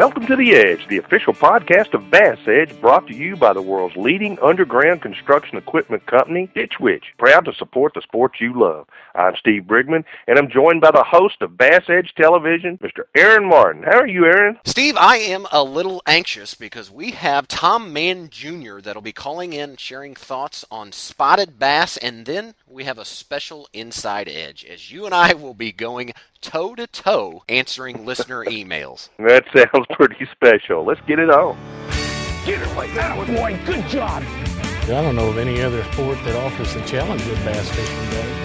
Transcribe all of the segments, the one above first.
Welcome to The Edge, the official podcast of Bass Edge, brought to you by the world's leading underground construction equipment company, Ditch Witch, proud to support the sports you love. I'm Steve Brigman, and I'm joined by the host of Bass Edge Television, Mr. Aaron Martin. How are you, Aaron? Steve, I am a little anxious because we have Tom Mann Jr. that'll be calling in, sharing thoughts on spotted bass, and then we have a special inside edge as you and I will be going toe to toe answering listener emails. That sounds pretty special. Let's get it on. Get it like that, boy. Good job. I don't know of any other sport that offers the challenge of bass fishing, Dave.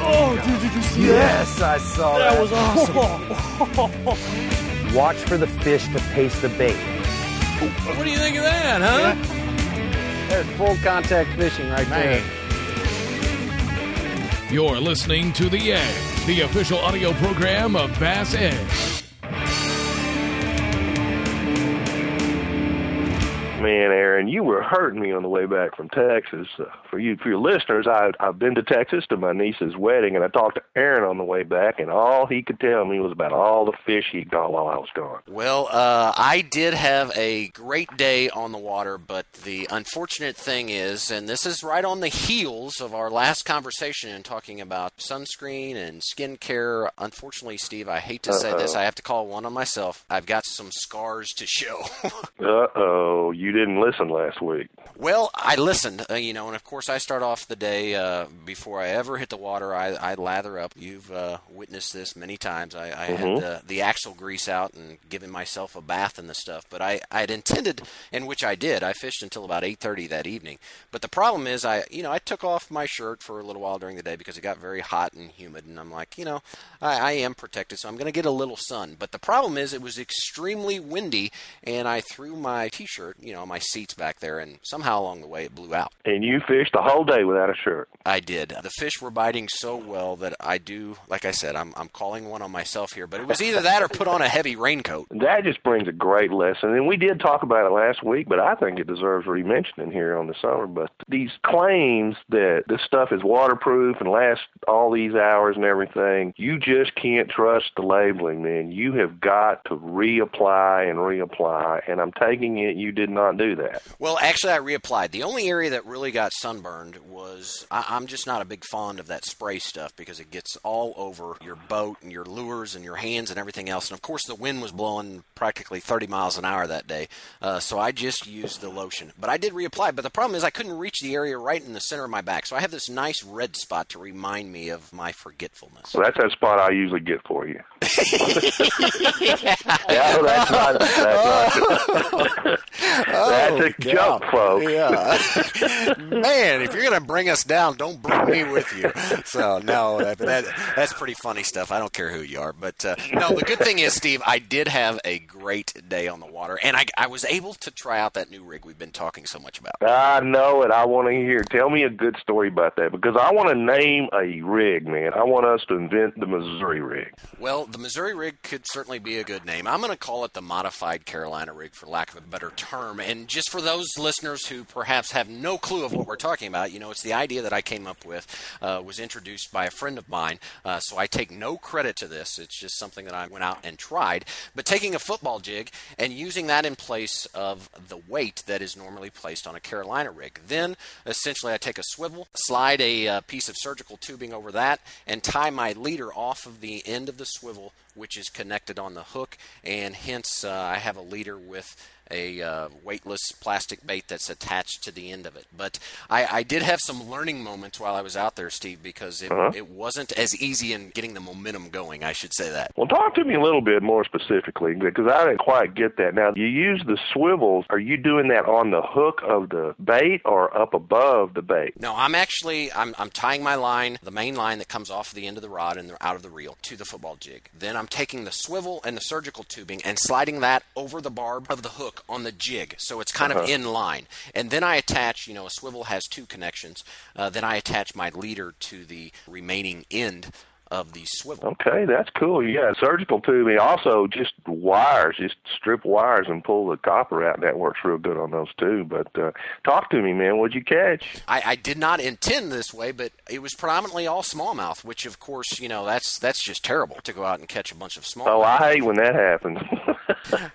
Oh, did you see Yes, I saw that. that? was awesome. Watch for the fish to pace the bait. What do you think of that, huh? There's full contact fishing right there. You're listening to The Edge, the official audio program of Bass Edge. Man, Aaron, you were hurting me on the way back from Texas. Uh, for you, for your listeners, I, I've been to Texas to my niece's wedding, and I talked to Aaron on the way back, and all he could tell me was about all the fish he caught while I was gone. Well, uh, I did have a great day on the water, but the unfortunate thing is, and this is right on the heels of our last conversation and talking about sunscreen and skincare. Unfortunately, Steve, I hate to say this, I have to call one on myself. I've got some scars to show. Uh oh, you didn't listen last week. Well, I listened, uh, you know, and of course I start off the day uh, before I ever hit the water. I, I lather up. You've uh, witnessed this many times. I, I had the, the axle grease out and given myself a bath and the stuff. But I I had intended, and which I did. I fished until about 8:30 that evening. But the problem is, I you know I took off my shirt for a little while during the day because it got very hot and humid, and I'm like, you know, I, I am protected, so I'm going to get a little sun. But the problem is, it was extremely windy, and I threw my T-shirt, you know, my seats back there, and somehow along the way it blew out. And you fished the whole day without a shirt. I did. The fish were biting so well that I do, like I said, I'm, I'm calling one on myself here, but it was either that or put on a heavy raincoat. That just brings a great lesson. And we did talk about it last week, but I think it deserves re-mentioning here on the summer. But these claims that this stuff is waterproof and lasts all these hours and everything, you just can't trust the labeling, man. You have got to reapply and reapply. And I'm taking it you did not do that. Well, actually, I reapplied. The only area that really got sunburned was I, I'm just not a big fond of that spray stuff because it gets all over your boat and your lures and your hands and everything else. And of course, the wind was blowing practically 30 miles an hour that day, uh, so I just used the lotion. But I did reapply. But the problem is, I couldn't reach the area right in the center of my back, so I have this nice red spot to remind me of my forgetfulness. So that's that spot I usually get for you. yeah, that's not, that's not That's a joke, folks. Yeah. Man, if you're going to bring us down, don't bring me with you. So, no, that, that, that's pretty funny stuff. I don't care who you are. But, uh, no, the good thing is, Steve, I did have a great day on the water, and I, I was able to try out that new rig we've been talking so much about. I know it. I want to hear. Tell me a good story about that because I want to name a rig, man. I want us to invent the Missouri rig. Well, the Missouri rig could certainly be a good name. I'm going to call it the modified Carolina rig, for lack of a better term. And just for those listeners who perhaps have no clue of what we're talking about, you know, it's the idea that I came up with, uh, was introduced by a friend of mine. Uh, so I take no credit to this. It's just something that I went out and tried. But taking a football jig and using that in place of the weight that is normally placed on a Carolina rig. Then, essentially, I take a swivel, slide a uh, piece of surgical tubing over that, and tie my leader off of the end of the swivel, which is connected on the hook. And hence, uh, I have a leader with a uh, weightless plastic bait that's attached to the end of it. But I, I, did have some learning moments while I was out there, Steve, because it, Uh-huh. it wasn't as easy in getting the momentum going. I should say that. Well, talk to me a little bit more specifically because I didn't quite get that. Now, you use the swivels. Are you doing that on the hook of the bait or up above the bait? No, I'm actually I'm, I'm tying my line, the main line that comes off the end of the rod and out of the reel, to the football jig. Then I'm taking the swivel and the surgical tubing and sliding that over the barb of the hook on the jig, so it's kind of in line. And then I attach, you know, a swivel has two connections. Uh, then I attach my leader to the remaining end of the swivel. Okay, that's cool. Yeah, surgical tubing. Also, just wires, just strip wires and pull the copper out. That works real good on those too. But uh, talk to me, man. What'd you catch? I, I did not intend this way, but it was predominantly all smallmouth, which of course, you know, that's that's just terrible to go out and catch a bunch of smallmouth. Oh, I hate when that happens.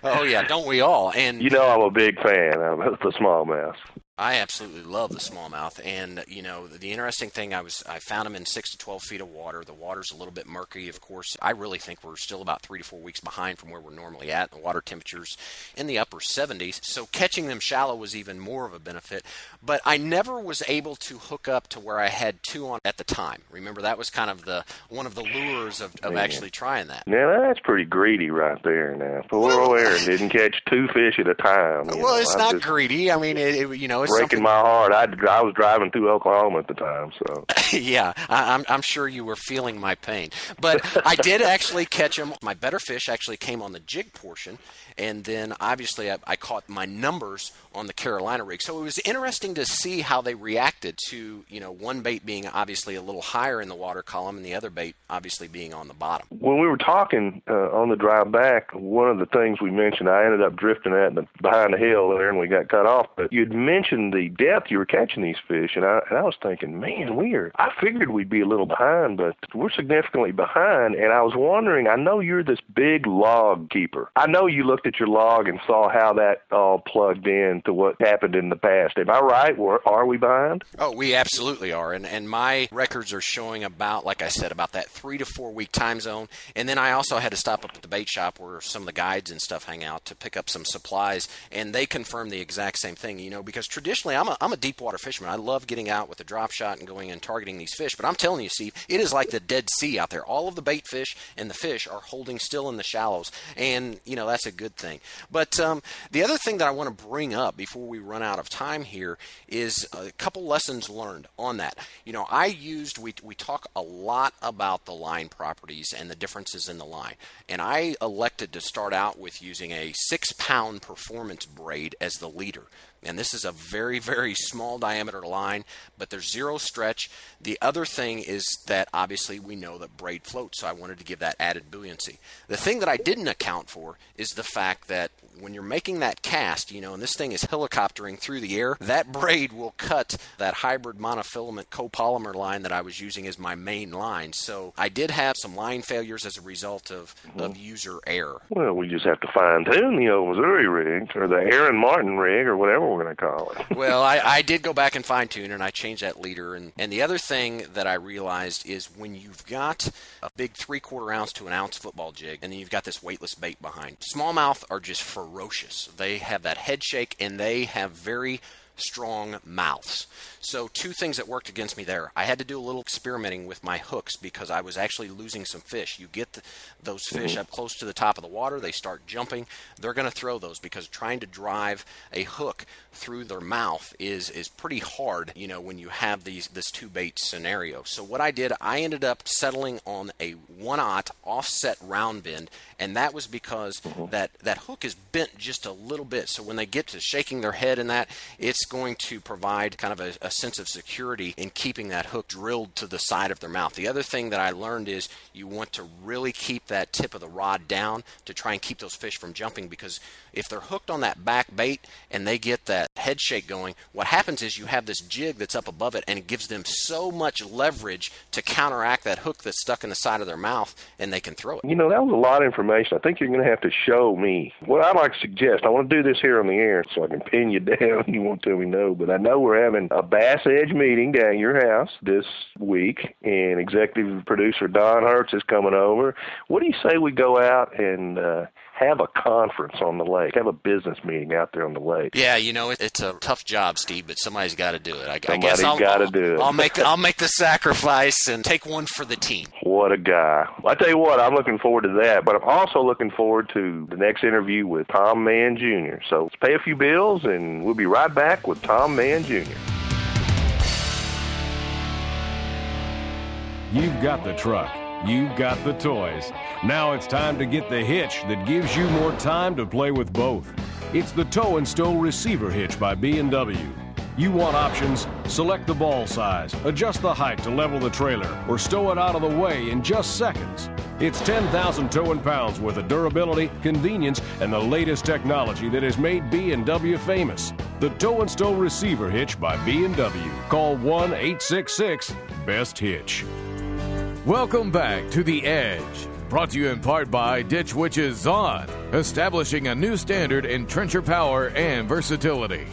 oh yeah, don't we all? And you know, I'm a big fan of the smallmouth. I absolutely love the smallmouth, and you know the, the, interesting thing I was I found them in six to twelve feet of water. The water's a little bit murky, of course. I really think we're still about three to four weeks behind from where we're normally at. The water temperatures in the upper 70s, so catching them shallow was even more of a benefit. But I never was able to hook up to where I had two on at the time. Remember that was kind of the one of the lures of, of actually trying that. Now that's pretty greedy right there. Now Aaron didn't catch two fish at a time. Well, know, it's I not greedy. I mean, it, it, you know, it's breaking something... my heart. I I was driving through Oklahoma at the time, so yeah, I, I'm I'm sure you were feeling my pain. But I did actually catch them. My better fish actually came on the jig portion, and then obviously I, I caught my numbers on the Carolina rig. So it was interesting to see how they reacted to you know one bait being obviously a little higher in the water column, and the other bait obviously being on the bottom. When we were talking uh, on the drive back, one of the things we mentioned, I ended up drifting the, behind the hill there, and we got cut off. But you'd mentioned the depth you were catching these fish, and I and I was thinking, man, we're I figured we'd be a little behind, but we're significantly behind. And I was wondering, I know you're this big log keeper. I know you looked at your log and saw how that all plugged in to what happened in the past. Am I right? Are we behind? Oh, we absolutely are. And and my records are showing about, like I said, about that three to four week time zone. And then I also had to stop up at the bait shop where some of the guides and stuff hang out to pick up some supplies, and they confirm the exact same thing. You know, because traditionally I'm a I'm a deep water fisherman. I love getting out with a drop shot and going and targeting these fish. But I'm telling you, Steve, it is like the Dead Sea out there. All of the bait fish and the fish are holding still in the shallows, and you know that's a good thing. But um, the other thing that I want to bring up before we run out of time here is a couple lessons learned on that. You know, I used we we talk a lot about the line properties and the differences in the line, and I elected to start out with using a six pound performance braid as the leader. And this is a very, very small diameter line, but there's zero stretch. The other thing is that obviously we know that braid floats, so I wanted to give that added buoyancy. The thing that I didn't account for is the fact that when you're making that cast, you know, and this thing is helicoptering through the air, that braid will cut that hybrid monofilament copolymer line that I was using as my main line. So I did have some line failures as a result of, mm-hmm. of user error. Well, we just have to fine tune the old Missouri rig or the Aaron Martin rig or whatever we're going to call it. well, I, I did go back and fine tune and I changed that leader. And, and the other thing that I realized is when you've got a big three quarter ounce to an ounce football jig and then you've got this weightless bait behind, smallmouth are just ferocious. They have that head shake and they have very strong mouths. So, two things that worked against me there. I had to do a little experimenting with my hooks because I was actually losing some fish. You get the, those fish mm-hmm. up close to the top of the water, they start jumping. They're going to throw those because trying to drive a hook through their mouth is is pretty hard, you know, when you have these this two bait scenario. So what I did, I ended up settling on a one aught offset round bend, and that was because mm-hmm. that that hook is bent just a little bit. So when they get to shaking their head and that, it's going to provide kind of a, a sense of security in keeping that hook drilled to the side of their mouth. The other thing that I learned is you want to really keep that tip of the rod down to try and keep those fish from jumping because if they're hooked on that back bait and they get that head shake going, what happens is you have this jig that's up above it and it gives them so much leverage to counteract that hook that's stuck in the side of their mouth and they can throw it. You know, that was a lot of information. I think you're going to have to show me. What I'd like to suggest, I want to do this here on the air so I can pin you down. You won't tell me know, but I know we're having a Bass Edge meeting down your house this week, and executive producer Don Hertz is coming over. What do you say we go out and uh, have a conference on the lake, have a business meeting out there on the lake. Yeah, you know, it's a tough job, Steve, but somebody's got to do it. I, I guess I'll, got to do it. I'll make I'll make the sacrifice and take one for the team. What a guy! I tell you what, I'm looking forward to that, but I'm also looking forward to the next interview with Tom Mann Jr. So let's pay a few bills, and we'll be right back with Tom Mann Jr. You've got the truck. You've got the toys. Now it's time to get the hitch that gives you more time to play with both. It's the Tow and Stow Receiver Hitch by B&W. You want options? Select the ball size, adjust the height to level the trailer, or stow it out of the way in just seconds. It's 10,000 towing pounds worth of durability, convenience, and the latest technology that has made B&W famous. The Tow and Stow Receiver Hitch by B&W. Call 1-866-BEST-HITCH. Welcome back to The Edge. Brought to you in part by Ditch Witch's Zahn, establishing a new standard in trencher power and versatility.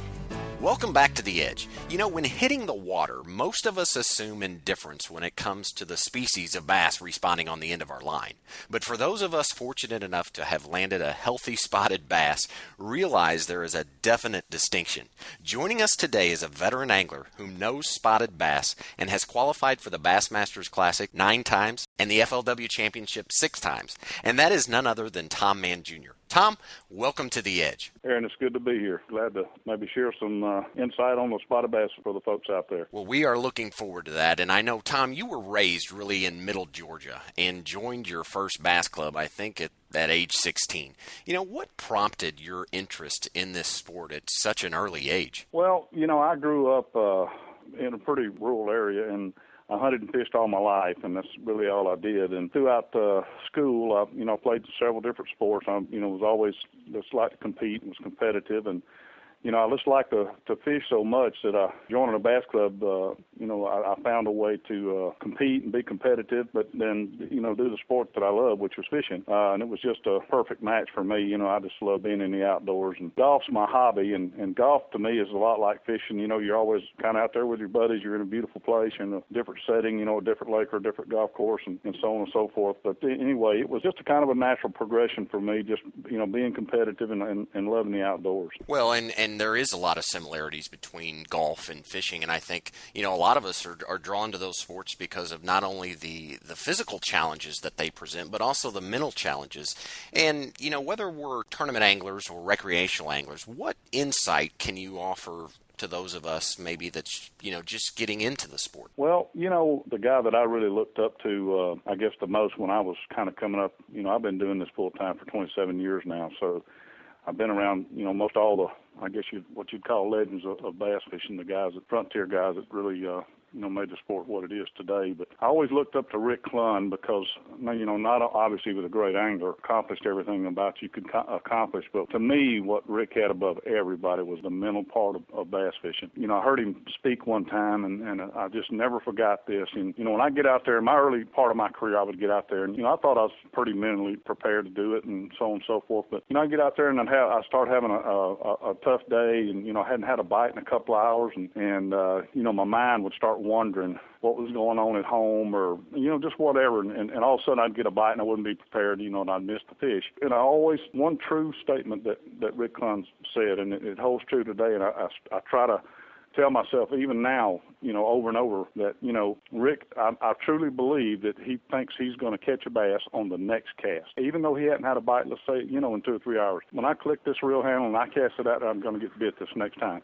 Welcome back to the edge. You know, when hitting the water, most of us assume indifference when it comes to the species of bass responding on the end of our line. But for those of us fortunate enough to have landed a healthy spotted bass, realize there is a definite distinction. Joining us today is a veteran angler who knows spotted bass and has qualified for the Bassmasters Classic nine times and the FLW Championship six times. And that is none other than Tom Mann Jr. Tom, welcome to the Edge. Aaron, it's good to be here. Glad to maybe share some uh, insight on the spotted bass for the folks out there. Well, we are looking forward to that. And I know, Tom, you were raised really in middle Georgia and joined your first bass club, I think, at, at age 16. You know, what prompted your interest in this sport at such an early age? Well, you know, I grew up uh, in a pretty rural area and I hunted and fished all my life, and that's really all I did. And throughout uh, school, I, you know, played several different sports. I, you know, was always just like to compete and was competitive, and you know, I just like to to fish so much that I joining a bass club. Uh, you know, I, I found a way to uh, compete and be competitive, but then you know do the sport that I love, which was fishing. Uh, and it was just a perfect match for me. You know, I just love being in the outdoors, and golf's my hobby. And and golf to me is a lot like fishing. You know, you're always kind of out there with your buddies. You're in a beautiful place, you're in a different setting. You know, a different lake or a different golf course, and, and so on and so forth. But anyway, it was just a kind of a natural progression for me. Just you know, being competitive and and, and loving the outdoors. Well, and and there is a lot of similarities between golf and fishing, and I think you know a lot of us are, are drawn to those sports because of not only the the physical challenges that they present, but also the mental challenges. And you know whether we're tournament anglers or recreational anglers, what insight can you offer to those of us maybe that's you know just getting into the sport? Well, you know, the guy that I really looked up to, uh, I guess the most when I was kind of coming up. You know, I've been doing this full time for 27 years now, so I've been around, you know, most all the, I guess you what you'd call legends of, of bass fishing, the guys, the frontier guys that really uh, you know, made the sport what it is today. But I always looked up to Rick Clunn because, you know, not obviously was a great angler, accomplished everything about you could accomplish. But to me, what Rick had above everybody was the mental part of, of bass fishing. You know, I heard him speak one time, and, and I just never forgot this. And you know, when I get out there, in my early part of my career, I would get out there, and you know, I thought I was pretty mentally prepared to do it, and so on and so forth. But you know, I get out there and I'd have, I start having a, a, a tough day, and you know, I hadn't had a bite in a couple of hours, and and uh, you know, my mind would start wondering what was going on at home or you know just whatever. And, and all of a sudden I'd get a bite and I wouldn't be prepared you know and I'd miss the fish. And I always one true statement that that Rick Clunn said and it, it holds true today and I, I, I try to tell myself even now, you know, over and over that, you know, Rick, I, I truly believe that he thinks he's going to catch a bass on the next cast, even though he hadn't had a bite, let's say, you know, in two or three hours. When I click this reel handle and I cast it out, I'm going to get bit this next time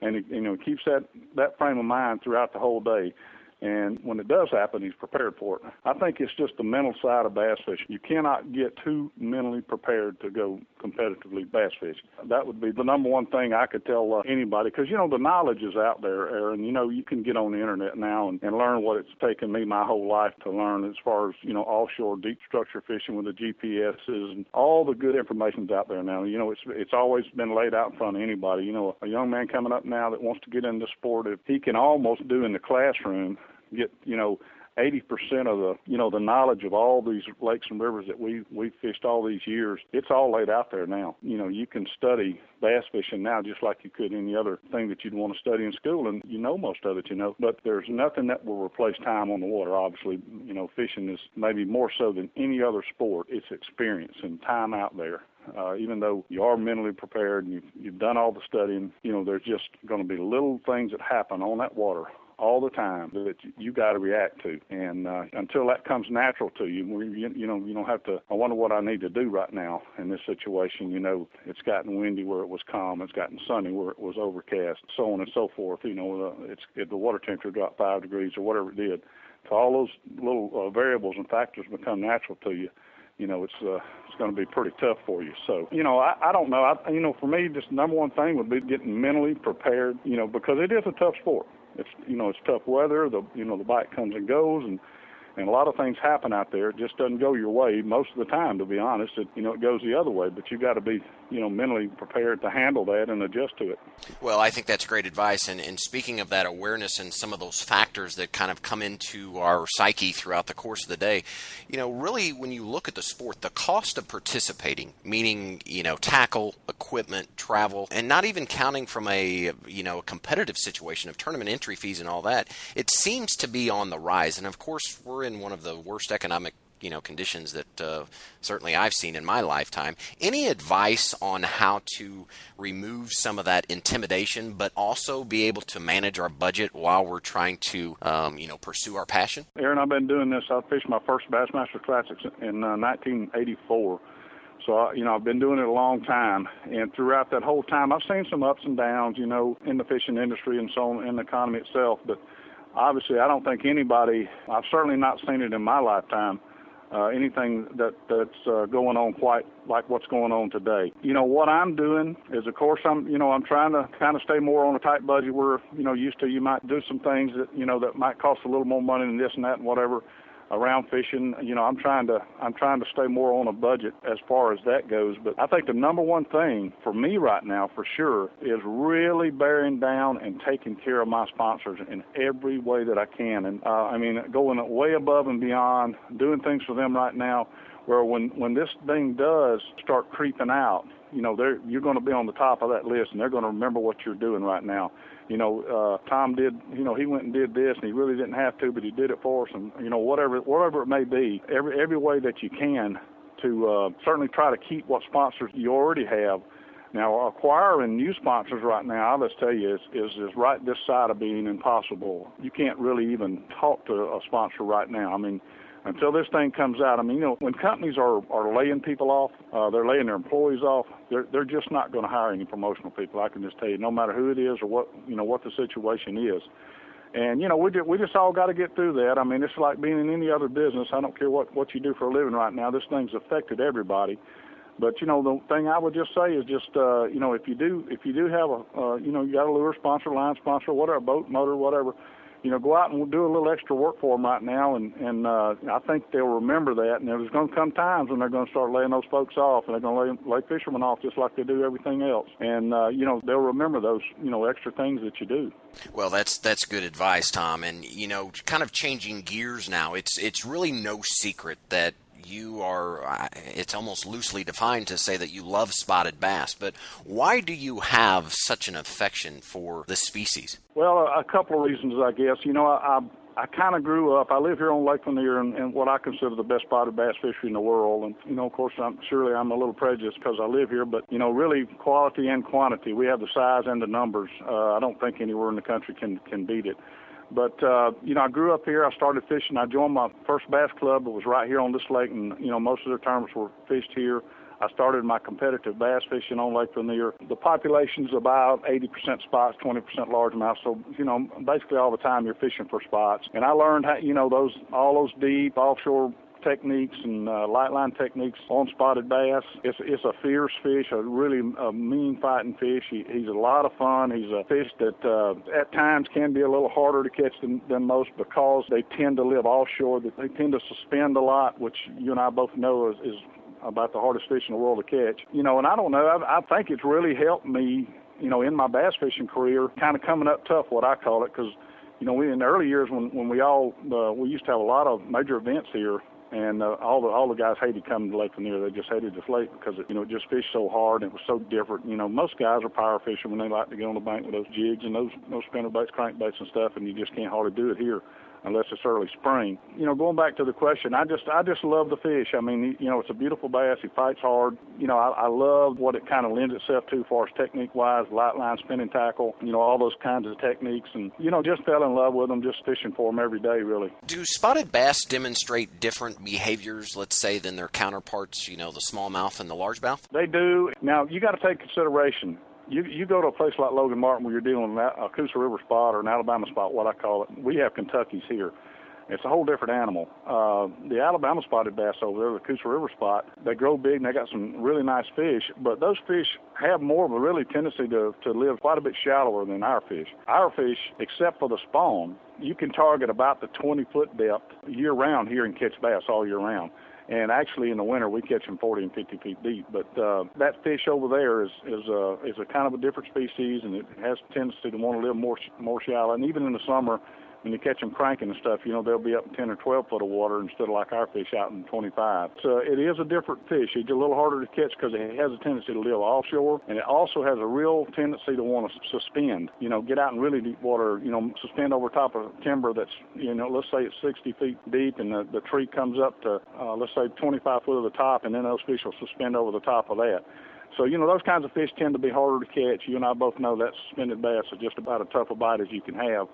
and he, you know keeps that that frame of mind throughout the whole day. And when it does happen, he's prepared for it. I think it's just the mental side of bass fishing. You cannot get too mentally prepared to go competitively bass fishing. That would be the number one thing I could tell uh, anybody because, you know, the knowledge is out there, Aaron. You know, you can get on the internet now and, and learn what it's taken me my whole life to learn as far as, you know, offshore deep structure fishing with the GPSs and all the good information's out there now. You know, it's it's always been laid out in front of anybody. You know, a young man coming up now that wants to get into sport, if he can almost do in the classroom get you know 80% of the you know the knowledge of all these lakes and rivers that we we fished all these years it's all laid out there now. You know you can study bass fishing now just like you could any other thing that you'd want to study in school and you know most of it you know. But there's nothing that will replace time on the water obviously. You know fishing is maybe more so than any other sport. It's experience and time out there. Uh, even though you are mentally prepared and you've, you've done all the studying, you know, there's just going to be little things that happen on that water all the time that you got to react to. And uh, until that comes natural to you, you, you know, you don't have to. I wonder what I need to do right now in this situation. You know, it's gotten windy where it was calm. It's gotten sunny where it was overcast, so on and so forth. You know, uh, it's it, the water temperature dropped five degrees or whatever it did. So all those little uh, variables and factors become natural to you you know, it's uh, it's going to be pretty tough for you. So, you know, I, I don't know. I, you know, for me, just number one thing would be getting mentally prepared. You know, because it is a tough sport. It's you know, it's tough weather. The you know, the bike comes and goes, and and a lot of things happen out there. It just doesn't go your way most of the time, to be honest. It, you know, it goes the other way, but you've got to be, you know, mentally prepared to handle that and adjust to it. Well, I think that's great advice. And, and speaking of that awareness and some of those factors that kind of come into our psyche throughout the course of the day, you know, really when you look at the sport, the cost of participating, meaning, you know, tackle, equipment, travel, and not even counting from a, you know, a competitive situation of tournament entry fees and all that, it seems to be on the rise. And of course, we're in one of the worst economic you know conditions that uh, certainly I've seen in my lifetime. Any advice on how to remove some of that intimidation, but also be able to manage our budget while we're trying to um, you know pursue our passion? Aaron, I've been doing this. I fished my first Bassmaster Classics in uh, 1984. So, you know, I've been doing it a long time. And throughout that whole time, I've seen some ups and downs, you know, in the fishing industry and so on, in the economy itself. But obviously, I don't think anybody, I've certainly not seen it in my lifetime, uh, anything that that's uh, going on quite like what's going on today. You know what I'm doing is, of course, I'm you know I'm trying to kind of stay more on a tight budget. Where you know used to you might do some things that you know that might cost a little more money than this and that and whatever around fishing. You know, I'm trying to I'm trying to stay more on a budget as far as that goes. But I think the number one thing for me right now, for sure, is really bearing down and taking care of my sponsors in every way that I can. And uh, I mean, going way above and beyond, doing things for them right now. Where when when this thing does start creeping out, you know, they're you're going to be on the top of that list, and they're going to remember what you're doing right now you know, uh, Tom did, you know, he went and did this, and he really didn't have to, but he did it for us, and you know, whatever, whatever it may be, every every way that you can to uh, certainly try to keep what sponsors you already have. Now, acquiring new sponsors right now, I'll just tell you, is, is is right this side of being impossible. You can't really even talk to a sponsor right now. I mean, until this thing comes out. I mean, you know, when companies are are laying people off, uh, they're laying their employees off. They're they're just not going to hire any promotional people. I can just tell you, no matter who it is or what you know what the situation is. And you know, we just, we just all got to get through that. I mean, it's like being in any other business. I don't care what what you do for a living right now. This thing's affected everybody. But you know, the thing I would just say is just uh, you know, if you do if you do have a uh, you know you got a lure sponsor, line sponsor, whatever, boat motor, whatever you know, go out and do a little extra work for them right now, and and uh, I think they'll remember that. And there's going to come times when they're going to start laying those folks off, and they're going to lay, lay fishermen off just like they do everything else. And uh, you know, they'll remember those you know extra things that you do. Well, that's that's good advice, Tom. And you know, kind of changing gears now. It's it's really no secret that you are, it's almost loosely defined to say that you love spotted bass, but why do you have such an affection for this species? Well, a couple of reasons, I guess. You know, I, I I kind of grew up. I live here on Lake Lanier and, and what I consider the best spotted bass fishery in the world. And you know, of course, I'm surely I'm a little prejudiced because I live here, but you know, really quality and quantity. We have the size and the numbers. Uh, I don't think anywhere in the country can can beat it. But uh, you know, I grew up here. I started fishing. I joined my first bass club. It was right here on this lake, and you know, most of their tournaments were fished here. I started my competitive bass fishing on Lake Lanier. The population's about 80% spots, 20% largemouth. So, you know, basically all the time you're fishing for spots. And I learned how, you know, those all those deep offshore techniques and uh, light line techniques on spotted bass. It's it's a fierce fish, a really a mean fighting fish. He, he's a lot of fun. He's a fish that uh, at times can be a little harder to catch than, than most because they tend to live offshore. That they tend to suspend a lot, which you and I both know is, is about the hardest fish in the world to catch. You know, and I don't know. I, I think it's really helped me. You know, in my bass fishing career, kind of coming up tough, what I call it, because you know, we in the early years when when we all uh, we used to have a lot of major events here and uh, all the all the guys hated coming to Lake Lanier. They just hated this lake because it, you know it just fished so hard and it was so different. You know, most guys are power fishermen. They like to get on the bank with those jigs and those those spinner baits, crankbaits, and stuff, and you just can't hardly do it here unless it's early spring. You know, going back to the question, I just I just love the fish. I mean, you know, it's a beautiful bass. He fights hard. You know, I, I love what it kind of lends itself to, as far as technique wise, light line, spinning tackle. You know, all those kinds of techniques, and you know, just fell in love with them, just fishing for them every day, really. Do spotted bass demonstrate different behaviors, let's say, than their counterparts? You know, the smallmouth and the largemouth. They do. Now, you got to take consideration you you go to a place like Logan Martin where you're dealing with a Coosa River spot or an Alabama spot, what I call it. We have Kentuckies here, It's a whole different animal. Uh, the Alabama spotted bass over there, the Coosa River spot, they grow big and they got some really nice fish, but those fish have more of a really tendency to, to live quite a bit shallower than our fish. Our fish, except for the spawn, you can target about the 20 foot depth year round here and catch bass all year round. And actually, in the winter, we catch them 40 and 50 feet deep. But uh, that fish over there is is a is a kind of a different species, and it has a tendency to want to live more more shallow. And even in the summer, when you catch them cranking and stuff, you know, they'll be up in 10 or 12 foot of water instead of like our fish out in 25. So it is a different fish. It's a little harder to catch because it has a tendency to live offshore, and it also has a real tendency to want to suspend, you know, get out in really deep water, you know, suspend over top of timber that's, you know, let's say it's 60 feet deep and the, the tree comes up to, uh, let's say 25 foot of the top, and then those fish will suspend over the top of that. So, you know, those kinds of fish tend to be harder to catch. You and I both know that suspended bass is just about as tough a bite as you can have.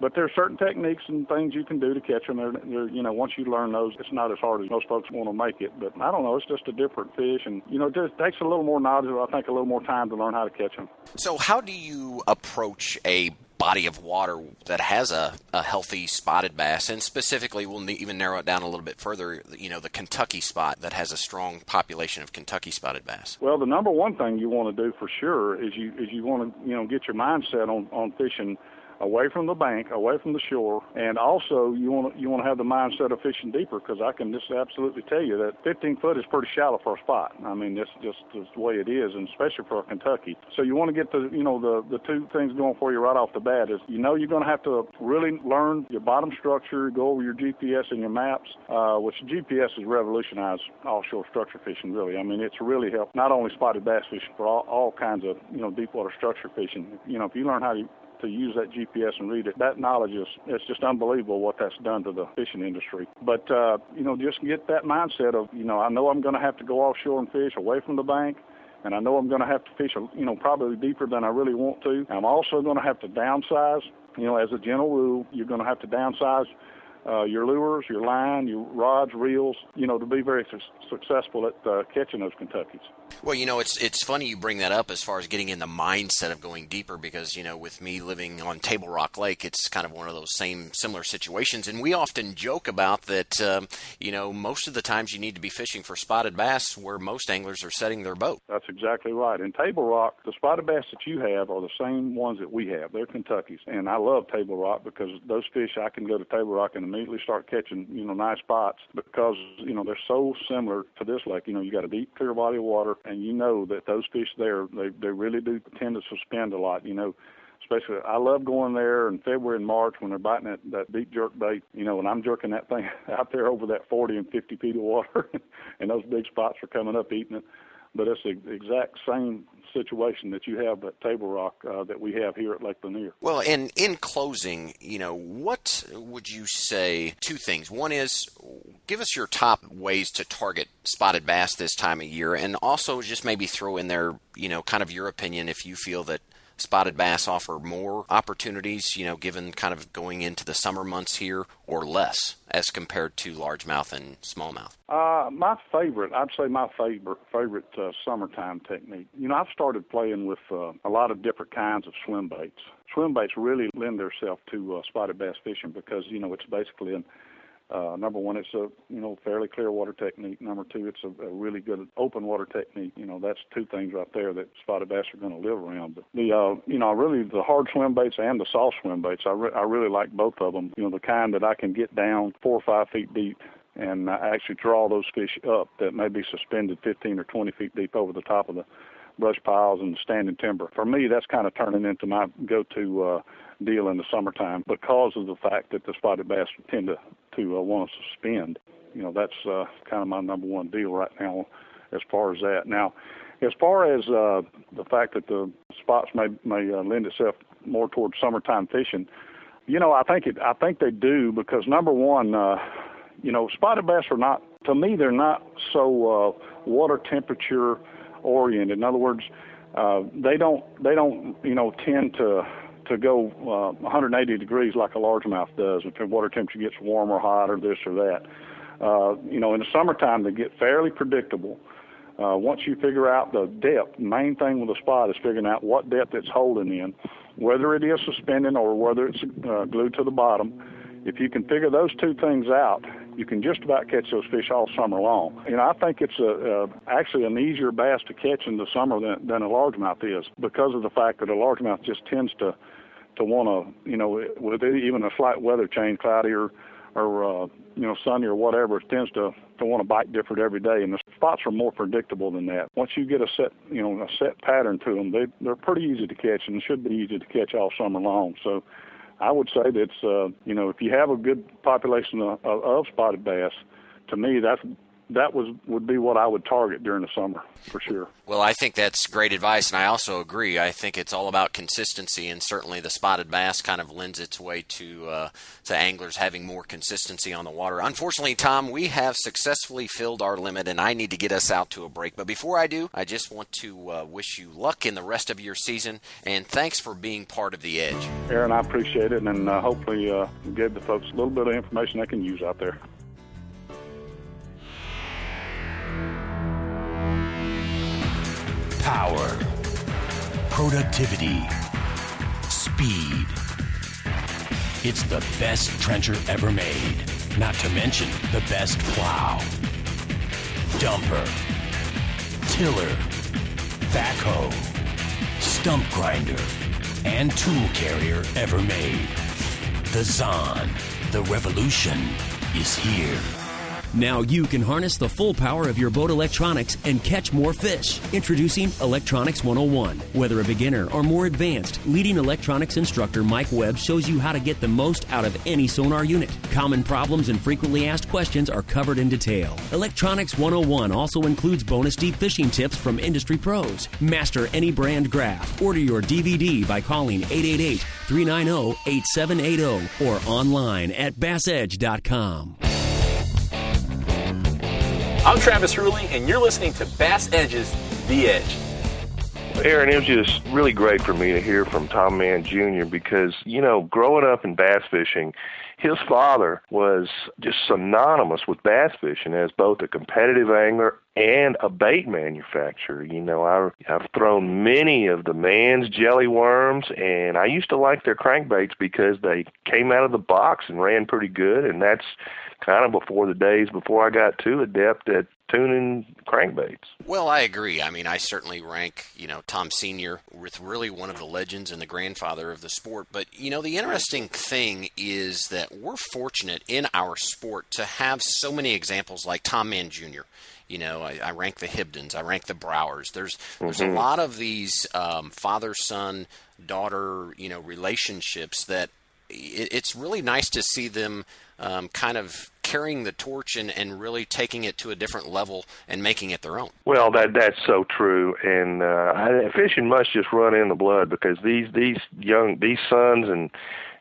But there are certain techniques and things you can do to catch them. They're, they're, you know, once you learn those, it's not as hard as most folks want to make it. But I don't know, it's just a different fish, and you know, it just takes a little more knowledge. I think a little more time to learn how to catch them. So, how do you approach a body of water that has a, a healthy spotted bass, and specifically, we'll even narrow it down a little bit further. You know, the Kentucky spot that has a strong population of Kentucky spotted bass. Well, the number one thing you want to do for sure is you is you want to you know get your mindset on on fishing away from the bank, away from the shore, and also you want to you want to have the mindset of fishing deeper because I can just absolutely tell you that 15 foot is pretty shallow for a spot. I mean, that's just, the way it is, and especially for Kentucky. So you want to get the you know the the two things going for you right off the bat is you know you're going to have to really learn your bottom structure, go over your GPS and your maps, uh, which GPS has revolutionized offshore structure fishing. Really, I mean it's really helped not only spotted bass fishing, but all, all kinds of you know deep water structure fishing. You know if you learn how to to use that GPS and read it. That knowledge is it's just unbelievable what that's done to the fishing industry. But uh, you know, just get that mindset of you know I know I'm going to have to go offshore and fish away from the bank. And I know I'm going to have to fish, you know, probably deeper than I really want to. I'm also going to have to downsize. You know, as a general rule, you're going to have to downsize uh, your lures, your line, your rods, reels, you know, to be very su- successful at uh, catching those Kentuckies. Well, you know, it's it's funny you bring that up as far as getting in the mindset of going deeper because you know, with me living on Table Rock Lake, it's kind of one of those same similar situations, and we often joke about that. Um, you know, most of the times you need to be fishing for spotted bass where most anglers are setting their boat. That's exactly right. In Table Rock, the spotted bass that you have are the same ones that we have. They're Kentuckies, and I love Table Rock because those fish I can go to Table Rock in and immediately start catching, you know, nice spots because, you know, they're so similar to this lake. You know, you got a deep, clear body of water, and you know that those fish there, they, they really do tend to suspend a lot, you know especially I love going there in February and March when they're biting that, that deep jerk bait, you know, and I'm jerking that thing out there over that 40 and 50 feet of water, and those big spots are coming up eating it. But it's the exact same situation that you have at Table Rock uh, that we have here at Lake Lanier. Well, and in closing, you know, what would you say? Two things. One is give us your top ways to target spotted bass this time of year, and also just maybe throw in there, you know, kind of your opinion if you feel that spotted bass offer more opportunities, you know, given kind of going into the summer months here, or less as compared to largemouth and smallmouth? Uh, my favorite, I'd say my favorite favorite uh, summertime technique. You know, I've started playing with uh, a lot of different kinds of swim baits. Swim baits really lend themselves to uh, spotted bass fishing because you know it's basically an uh, number one, it's a you know fairly clear water technique. Number two, it's a, a really good open water technique. You know that's two things right there that spotted bass are going to live around. But the uh, you know really the hard swim baits and the soft swim baits, I re- I really like both of them. You know the kind that I can get down four or five feet deep and I actually draw those fish up that may be suspended 15 or 20 feet deep over the top of the brush piles and standing timber. For me, that's kind of turning into my go-to uh, deal in the summertime because of the fact that the spotted bass tend to to uh, want to suspend. You know, that's uh, kind of my number one deal right now as far as that. Now, as far as uh, the fact that the spots may may uh, lend itself more towards summertime fishing, you know, I think it. I think they do because number one, uh, you know, spotted bass are not. To me, they're not so uh, water temperature oriented. In other words, uh, they don't they don't you know tend to to go uh, 180 degrees like a largemouth does if the water temperature gets warm or hot or this or that. Uh, you know, in the summertime they get fairly predictable. Uh, once you figure out the depth, main thing with a spot is figuring out what depth it's holding in, whether it is suspending or whether it's uh, glued to the bottom. if you can figure those two things out, you can just about catch those fish all summer long. Know, I think it's a, uh, actually an easier bass to catch in the summer than, than a largemouth is because of the fact that a largemouth just tends to to want to, you know, with even a slight weather change, cloudy or or uh, you know sunny or whatever, it tends to to want to bite different every day. And the spots are more predictable than that. Once you get a set, you know, a set pattern to them, they they're pretty easy to catch and should be easy to catch all summer long. So. I would say that's uh, you know if you have a good population of, of spotted bass, to me that's that was would be what I would target during the summer for sure. Well, I think that's great advice, and I also agree. I think it's all about consistency, and certainly the spotted bass kind of lends its way to uh, to anglers having more consistency on the water. Unfortunately, Tom, we have successfully filled our limit, and I need to get us out to a break. But before I do, I just want to uh, wish you luck in the rest of your season, and thanks for being part of the Edge. Aaron, I appreciate it, and uh, hopefully uh, give the folks a little bit of information they can use out there. Power, productivity, speed. It's the best trencher ever made, not to mention the best plow, dumper, tiller, backhoe, stump grinder, and tool carrier ever made. The Zahn, the revolution, is here. Now you can harness the full power of your boat electronics and catch more fish. Introducing Electronics 101. Whether a beginner or more advanced, leading electronics instructor Mike Webb shows you how to get the most out of any sonar unit. Common problems and frequently asked questions are covered in detail. Electronics 101 also includes bonus deep fishing tips from industry pros. Master any brand graph. Order your DVD by calling 888 390 8780 or online at bassedge.com. I'm Travis Hurley, and you're listening to Bass Edge's The Edge. Aaron, it was just really great for me to hear from Tom Mann Jr. because, you know, growing up in bass fishing, his father was just synonymous with bass fishing as both a competitive angler and a bait manufacturer. You know, I, I've thrown many of the Mann's jelly worms, and I used to like their crankbaits because they came out of the box and ran pretty good, and that's kind of before the days before I got too adept at tuning crankbaits. Well, I agree. I mean, I certainly rank, you know, Tom Senior with really one of the legends and the grandfather of the sport. But you know, the interesting thing is that we're fortunate in our sport to have so many examples like Tom Mann Jr. You know, I, I rank the Hibdons, I rank the Brauers. There's there's Mhm. a lot of these um, father son daughter you know relationships that it, it's really nice to see them um, kind of carrying the torch and, and really taking it to a different level and making it their own. Well, that that's so true, and uh, fishing must just run in the blood because these these young these sons and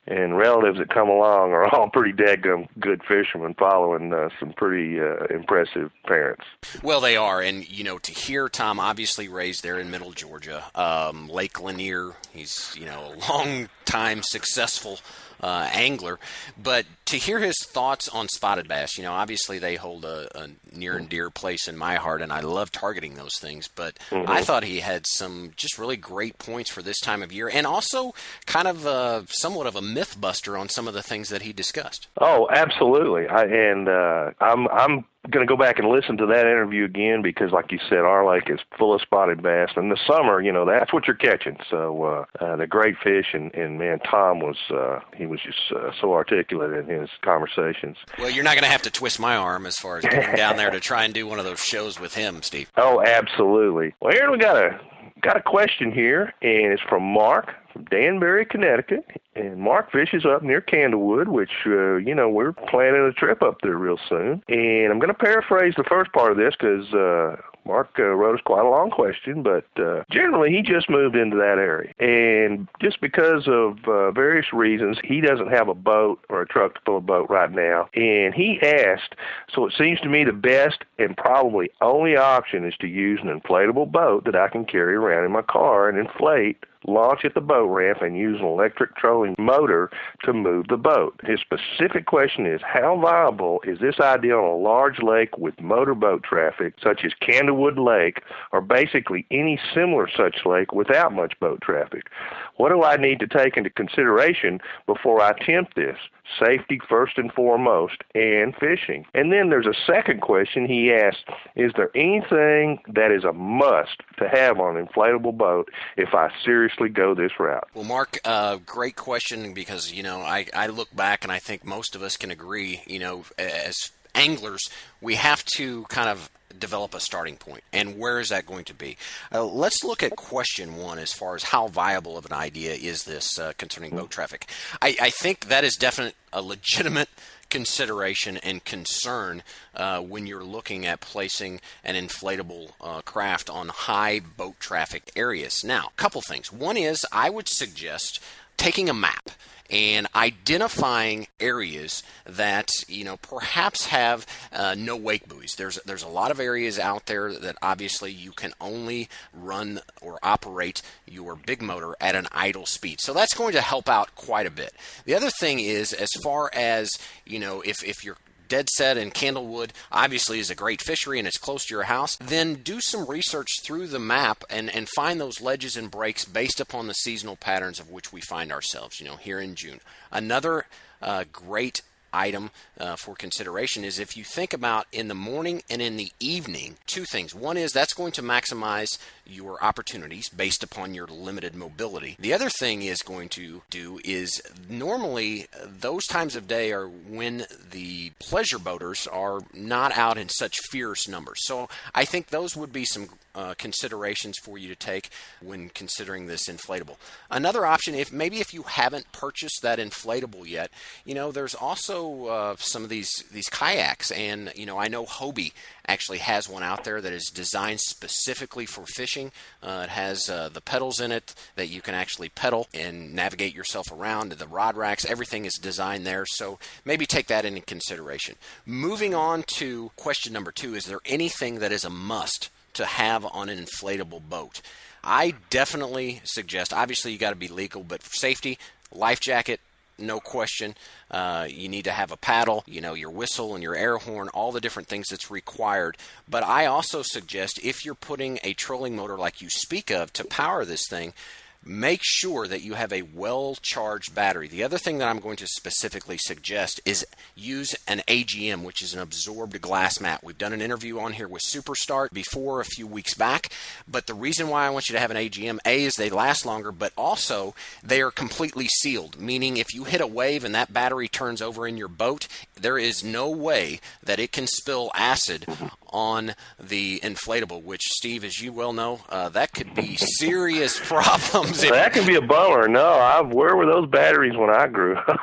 and relatives that come along are all pretty daggum good fishermen, following uh, some pretty uh, impressive parents. Well, they are, and you know, to hear Tom obviously raised there in Middle Georgia, um, Lake Lanier. He's you know a long time successful uh, angler, but to hear his thoughts on spotted bass, you know, obviously they hold a, a near and dear place in my heart, and I love targeting those things. But Mhm. I thought he had some just really great points for this time of year, and also kind of uh, somewhat of a myth buster on some of the things that he discussed. Oh, absolutely. I, and uh, I'm I'm going to go back and listen to that interview again because, like you said, our lake is full of spotted bass. In the summer, you know, that's what you're catching. So uh, uh, the great fish, and, and man, Tom was uh, he was just uh, so articulate in his conversations. Well, you're not going to have to twist my arm as far as getting down there to try and do one of those shows with him, Steve. Oh, absolutely. Well, Aaron, we got a got a question here, and it's from Mark from Danbury, Connecticut. And Mark fishes up near Candlewood, which uh, you know we're planning a trip up there real soon. And I'm going to paraphrase the first part of this because uh, Mark uh, wrote us quite a long question, but uh, generally he just moved into that area, and just because of uh, various reasons, he doesn't have a boat or a truck to pull a boat right now. And he asked, so it seems to me the best and probably only option is to use an inflatable boat that I can carry around in my car and inflate launch at the boat ramp and use an electric trolling motor to move the boat. His specific question is how viable is this idea on a large lake with motorboat traffic, such as Candlewood Lake, or basically any similar such lake without much boat traffic? What do I need to take into consideration before I attempt this? Safety first and foremost, and fishing. And then there's a second question he asked Is there anything that is a must to have on an inflatable boat if I seriously go this route? Well, Mark, uh, great question because, you know, I, I look back and I think most of us can agree, you know, as anglers, we have to kind of develop a starting point and where is that going to be? Uh, let's look at question one as far as how viable of an idea is this uh, concerning boat traffic. I, I, think that is definitely a legitimate consideration and concern uh, when you're looking at placing an inflatable uh, craft on high boat traffic areas. Now a couple things. One is i would suggest taking a map and identifying areas that you know perhaps have uh, no wake buoys. There's there's a lot of areas out there that obviously you can only run or operate your big motor at an idle speed. So that's going to help out quite a bit. The other thing is as far as you know if if you're Dead Set and Candlewood obviously is a great fishery and it's close to your house, then do some research through the map and, and find those ledges and breaks based upon the seasonal patterns of which we find ourselves, you know, here in June. Another uh, great item uh, for consideration is if you think about in the morning and in the evening, two things. One is that's going to maximize your opportunities based upon your limited mobility. The other thing is going to do is normally those times of day are when the pleasure boaters are not out in such fierce numbers. So I think those would be some uh, considerations for you to take when considering this inflatable. Another option, if maybe if you haven't purchased that inflatable yet, you know there's also uh, some of these these kayaks, and you know I know Hobie actually has one out there that is designed specifically for fishing. Uh, it has uh, the pedals in it that you can actually pedal and navigate yourself around. The rod racks, everything is designed there. So maybe take that into consideration. Moving on to question number two Is there anything that is a must to have on an inflatable boat? I definitely suggest, obviously, you got to be legal, but for safety, life jacket, no question. Uh, you need to have a paddle, you know, your whistle and your air horn, all the different things that's required. But I also suggest if you're putting a trolling motor like you speak of to power this thing, make sure that you have a well charged battery. The other thing that I'm going to specifically suggest is use an AGM, which is an absorbed glass mat. We've done an interview on here with Super Start before a few weeks back, but the reason why I want you to have an AGM, A, is they last longer, but also they are completely sealed, meaning if you hit a wave and that battery turns over in your boat, there is no way that it can spill acid on the inflatable, which, Steve, as you well know, uh, that could be serious problems. that can be a bummer. No, I, where were those batteries when I grew up?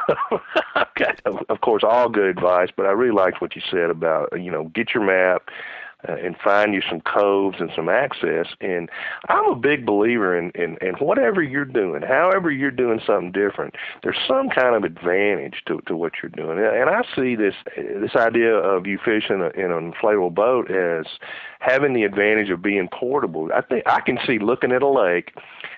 of course, all good advice, but I really liked what you said about, you know, get your map uh, and find you some coves and some access. And I'm a big believer in, in, in whatever you're doing, however you're doing something different, there's some kind of advantage to, to what you're doing. And I see this this idea of you fishing a, in an inflatable boat as having the advantage of being portable. I think I can see looking at a lake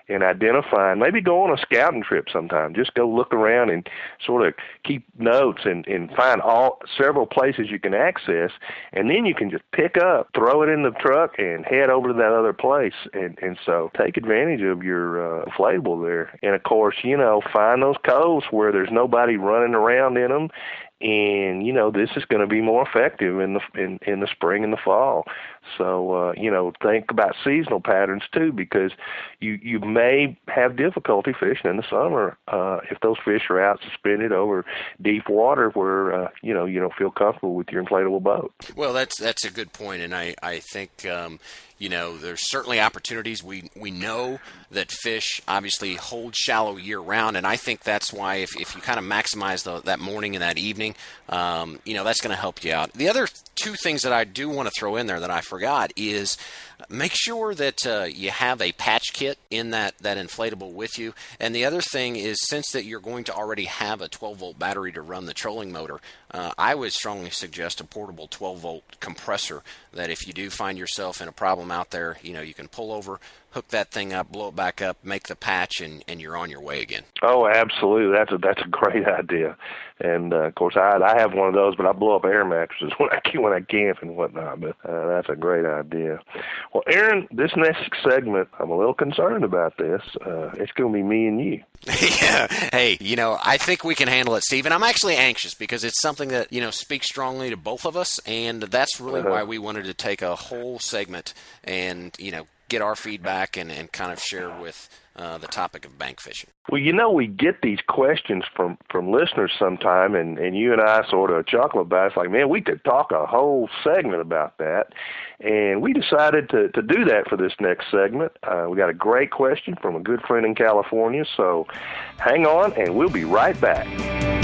and identifying, maybe go on a scouting trip sometime. Just go look around and sort of keep notes and, and find all several places you can access, and then you can just pick up, throw it in the truck, and head over to that other place. And and so take advantage of your uh, inflatable there. And of course, you know, find those coves where there's nobody running around in them, and you know this is going to be more effective in the in in the spring and the fall. So uh, you know think about seasonal patterns too because you you may have difficulty fishing in the summer uh, if those fish are out suspended over deep water where uh, you know you don't feel comfortable with your inflatable boat. Well, that's that's a good point, and I I think um, you know, there's certainly opportunities. We we know that fish obviously hold shallow year round, and I think that's why if, if you kind of maximize the, that morning and that evening, um, you know, that's going to help you out. The other two things that I do want to throw in there that I forgot is make sure that uh, you have a patch kit in that, that inflatable with you. And the other thing is, since that you're going to already have a 12 volt battery to run the trolling motor, uh, I would strongly suggest a portable 12 volt compressor. That if you do find yourself in a problem out there, you know you can pull over, hook that thing up, blow it back up, make the patch, and, and you're on your way again. Oh, absolutely. That's a that's a great idea. And uh, of course, I I have one of those, but I blow up air mattresses when I when I camp and whatnot. But uh, that's a great idea. Well, Aaron, this next segment, I'm a little concerned about this. Uh, it's going to be me and you. yeah. Hey, you know, I think we can handle it, Steve. And I'm actually anxious because it's something that, you know, speaks strongly to both of us. And that's really Uh-huh. why we wanted to take a whole segment and, you know, get our feedback and, and kind of share with uh, the topic of bank fishing. Well, you know, we get these questions from from listeners sometime, and and you and I sort of chuckle about. it. It's like, man, we could talk a whole segment about that, and we decided to to do that for this next segment. Uh, we got a great question from a good friend in California, so hang on, and we'll be right back.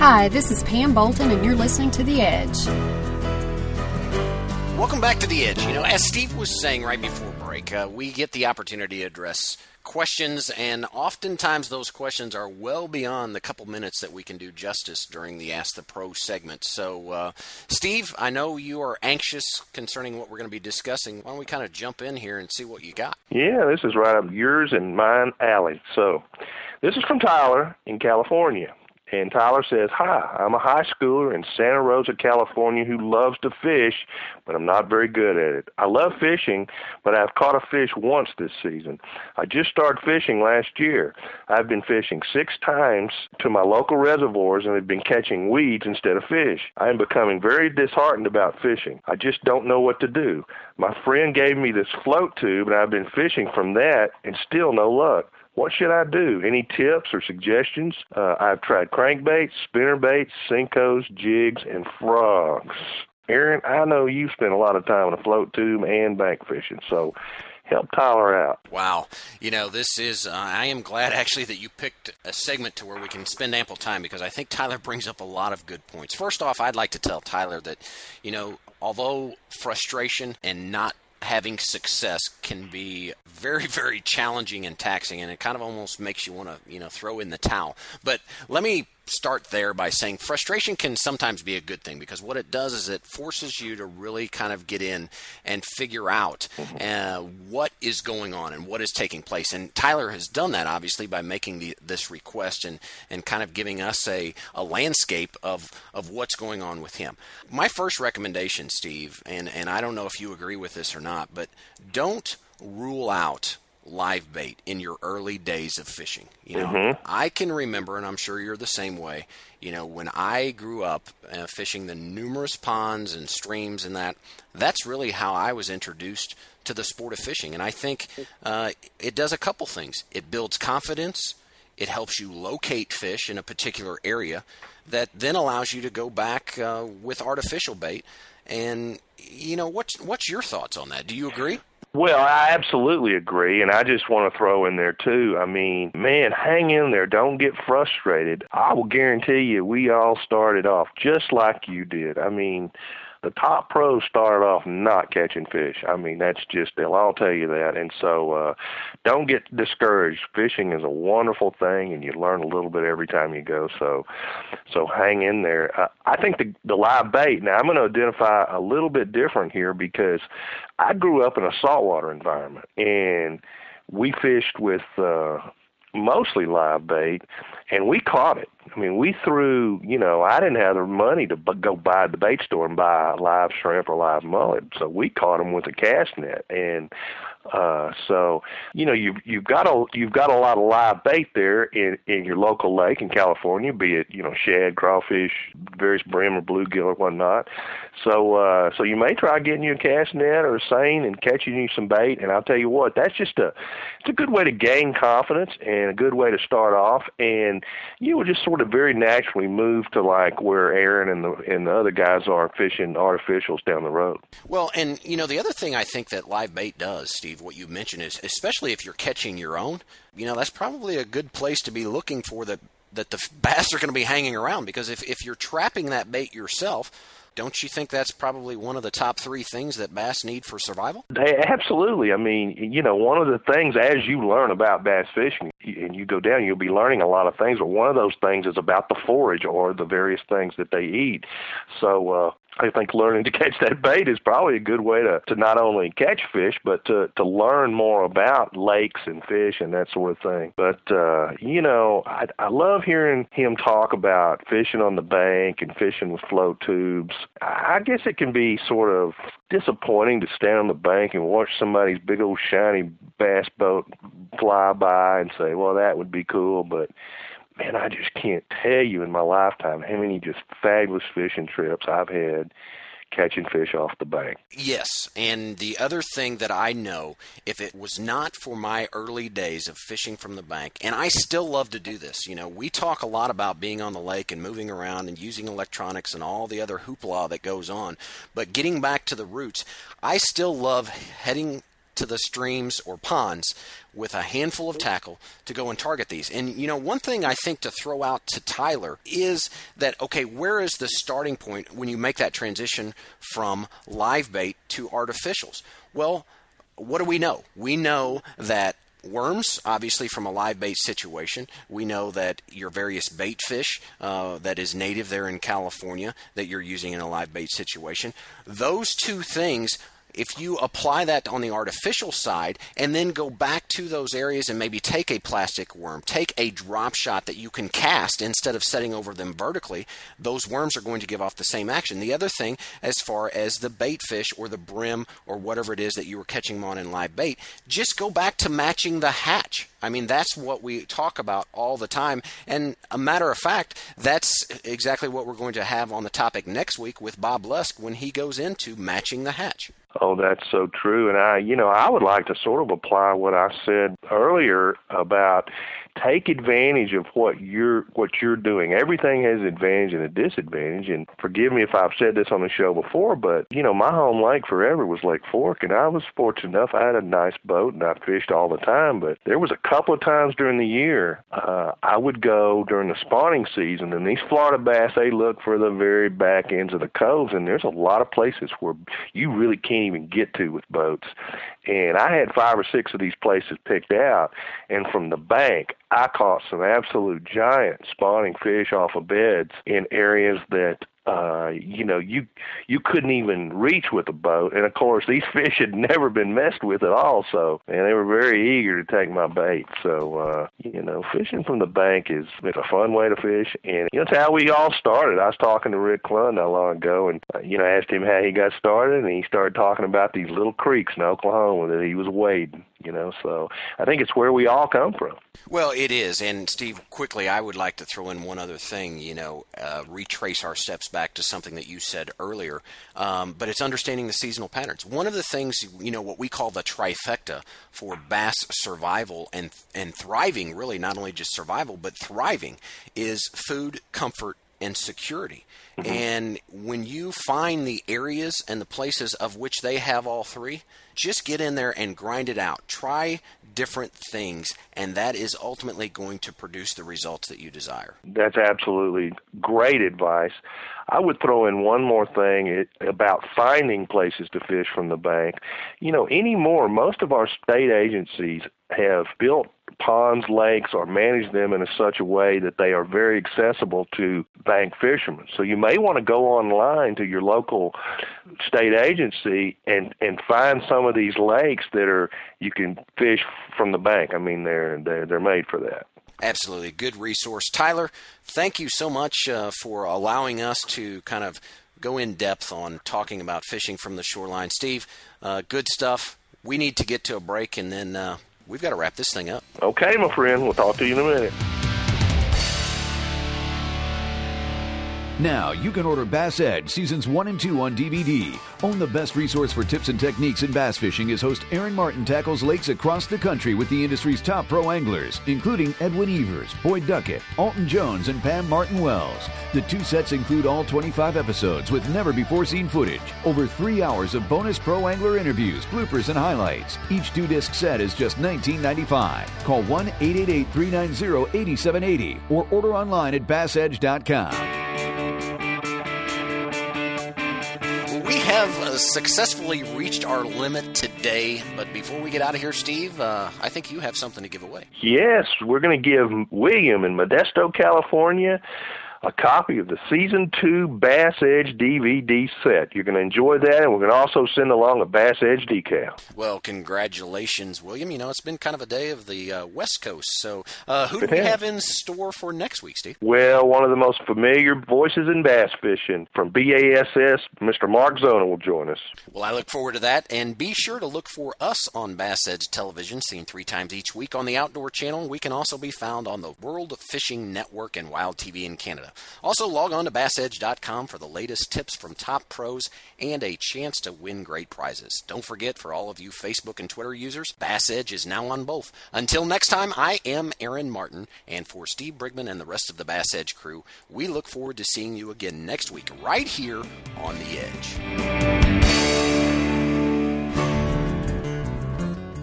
Hi, this is Pam Bolton, and you're listening to The Edge. Welcome back to The Edge. You know, as Steve was saying right before break, uh, we get the opportunity to address questions, and oftentimes those questions are well beyond the couple minutes that we can do justice during the Ask the Pro segment. So, uh, Steve, I know you are anxious concerning what we're going to be discussing. Why don't we kind of jump in here and see what you got? Yeah, this is right up yours and mine alley. So, this is from Tyler in California. And Tyler says, Hi, I'm a high schooler in Santa Rosa, California who loves to fish, but I'm not very good at it. I love fishing, but I've caught a fish once this season. I just started fishing last year. I've been fishing six times to my local reservoirs and have been catching weeds instead of fish. I am becoming very disheartened about fishing. I just don't know what to do. My friend gave me this float tube, and I've been fishing from that and still no luck. What should I do? Any tips or suggestions? Uh, I've tried crankbaits, spinnerbaits, Senkos, jigs, and frogs. Aaron, I know you spend a lot of time on a float tube and bank fishing, so help Tyler out. Wow. You know, this is, uh, I am glad actually that you picked a segment to where we can spend ample time because I think Tyler brings up a lot of good points. First off, I'd like to tell Tyler that, you know, although frustration and not having success can be very very challenging and taxing and it kind of almost makes you want to you know throw in the towel. But let me start there by saying frustration can sometimes be a good thing because what it does is it forces you to really kind of get in and figure out uh, what is going on and what is taking place. And Tyler has done that obviously by making the, this request and, and kind of giving us a, a landscape of, of what's going on with him. My first recommendation, Steve, and, and I don't know if you agree with this or not, but don't rule out live bait in your early days of fishing. You know, Mhm. I can remember, and I'm sure you're the same way. You know, when I grew up uh, fishing the numerous ponds and streams and that, that's really how I was introduced to the sport of fishing. And I think uh, it does a couple things. It builds confidence. It helps you locate fish in a particular area. That then allows you to go back uh, with artificial bait. And you know, what's what's your thoughts on that? Do you agree? Well, I absolutely agree, and I just want to throw in there too. I mean, man, hang in there. Don't get frustrated. I will guarantee you, we all started off just like you did. I mean, the top pros started off not catching fish. I mean, that's just they'll all tell you that. And so, uh, don't get discouraged. Fishing is a wonderful thing, and you learn a little bit every time you go. So, so hang in there. Uh, I think the the live bait. Now, I'm going to identify a little bit different here because I grew up in a saltwater environment, and we fished with uh, mostly live bait, and we caught it. I mean, we threw. You know, I didn't have the money to bu- go buy the bait store and buy live shrimp or live mullet, so we caught them with a cast net, and uh, so you know you've you've got a you've got a lot of live bait there in in your local lake in California, be it you know shad, crawfish, various brim or bluegill or whatnot. So uh, so you may try getting you a cast net or a seine and catching you some bait. And I'll tell you what, that's just a it's a good way to gain confidence and a good way to start off. And you will just sort of very naturally move to like where Aaron and the and the other guys are fishing artificials down the road. Well, and you know the other thing I think that live bait does, Steve, what you mentioned is especially if you're catching your own, you know that's probably a good place to be looking for the that the bass are going to be hanging around because if, if you're trapping that bait yourself, don't you think that's probably one of the top three things that bass need for survival? Absolutely. I mean, you know, one of the things as you learn about bass fishing and you go down, you'll be learning a lot of things. But one of those things is about the forage or the various things that they eat. So, uh, I think learning to catch that bait is probably a good way to, to not only catch fish, but to, to learn more about lakes and fish and that sort of thing. But, uh, you know, I, I love hearing him talk about fishing on the bank and fishing with float tubes. I guess it can be sort of disappointing to stand on the bank and watch somebody's big old shiny bass boat fly by and say, well, that would be cool, but man, I just can't tell you in my lifetime how many just fabulous fishing trips I've had catching fish off the bank. Yes, and the other thing that I know, if it was not for my early days of fishing from the bank, and I still love to do this, you know, we talk a lot about being on the lake and moving around and using electronics and all the other hoopla that goes on, but getting back to the roots, I still love heading to the streams or ponds with a handful of tackle to go and target these. And you know, one thing I think to throw out to Tyler is that okay, where is the starting point when you make that transition from live bait to artificials? Well, what do we know? We know that worms, obviously from a live bait situation. We know that your various bait fish uh, that is native there in California that you're using in a live bait situation. Those two things if you apply that on the artificial side and then go back to those areas and maybe take a plastic worm, take a drop shot that you can cast instead of setting over them vertically, those worms are going to give off the same action. The other thing, as far as the bait fish or the brim or whatever it is that you were catching them on in live bait, just go back to matching the hatch. I mean, that's what we talk about all the time. And a matter of fact, that's exactly what we're going to have on the topic next week with Bob Lusk when he goes into matching the hatch. Oh, that's so true. And I, you know, I would like to sort of apply what I said earlier about take advantage of what you're what you're doing. Everything has an advantage and a disadvantage. And forgive me if I've said this on the show before, but you know, my home lake forever was Lake Fork, and I was fortunate enough. I had a nice boat and I fished all the time. But there was a couple of times during the year uh, I would go during the spawning season, and these Florida bass they look for the very back ends of the coves, and there's a lot of places where you really can't even get to with boats. And I had five or six of these places picked out, and from the bank, I caught some absolute giant spawning fish off of beds in areas that uh, you know, you you couldn't even reach with a boat. And of course, these fish had never been messed with at all. So, and they were very eager to take my bait. So, uh, you know, fishing from the bank is it's a fun way to fish, and you know, that's how we all started. I was talking to Rick Clunn not long ago, and uh, you know, I asked him how he got started, and he started talking about these little creeks in Oklahoma that he was wading you know so i think it's where we all come from well it is and steve quickly i would like to throw in one other thing you know uh, retrace our steps back to something that you said earlier um, but it's understanding the seasonal patterns one of the things you know what we call the trifecta for bass survival and and thriving really not only just survival but thriving is food comfort and security Mm-hmm. And when you find the areas and the places of which they have all three, just get in there and grind it out. Try different things, and that is ultimately going to produce the results that you desire. That's absolutely great advice. I would throw in one more thing eh, about finding places to fish from the bank. You know, anymore, most of our state agencies have built ponds, lakes, or manage them in a such a way that they are very accessible to bank fishermen. So you may want to go online to your local state agency and and find some of these lakes that are you can fish from the bank. I mean, they're they're, they're made for that. Absolutely, good resource, Tyler. Thank you so much uh, for allowing us to kind of go in depth on talking about fishing from the shoreline. Steve, uh, good stuff. We need to get to a break, and then uh, we've got to wrap this thing up. Okay, my friend. We'll talk to you in a minute. Now you can order Bass Edge Seasons 1 and 2 on DVD. Own the best resource for tips and techniques in bass fishing as host Aaron Martin tackles lakes across the country with the industry's top pro anglers, including Edwin Evers, Boyd Duckett, Alton Jones, and Pam Martin Wells. The two sets include all 25 episodes with never before seen footage, over three hours of bonus pro angler interviews, bloopers, and highlights. Each two disc set is just $19.95. Call 1 888 390 8780 or order online at bassedge.com. have uh, successfully reached our limit today, but before we get out of here, Steve, uh, I think you have something to give away. Yes, we're going to give William in Modesto, California, a copy of the season two Bass Edge DVD set. You're going to enjoy that, and we're going to also send along a Bass Edge decal. Well, congratulations, William. You know, it's been kind of a day of the uh, West Coast. So, uh, who do we have in store for next week, Steve? Well, one of the most familiar voices in bass fishing from BASS, Mr. Mark Zona will join us. Well, I look forward to that, and be sure to look for us on Bass Edge Television, seen three times each week on the Outdoor Channel. We can also be found on the World Fishing Network and Wild TV in Canada. Also, log on to BassEdge.com for the latest tips from top pros and a chance to win great prizes. Don't forget, for all of you Facebook and Twitter users, Bass Edge is now on both. Until next time, I am Aaron Martin, and for Steve Brigman and the rest of the Bass Edge crew, we look forward to seeing you again next week, right here on The Edge.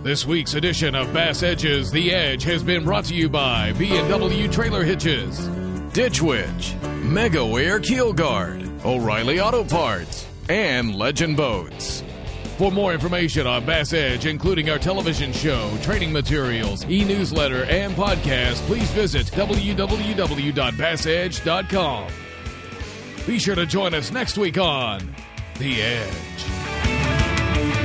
This week's edition of Bass Edges The Edge has been brought to you by B&W Trailer Hitches, Ditch Witch, Megaware Keel Guard, O'Reilly Auto Parts, and Legend Boats. For more information on Bass Edge, including our television show, training materials, e-newsletter, and podcast, please visit www.bassedge.com. Be sure to join us next week on The Edge.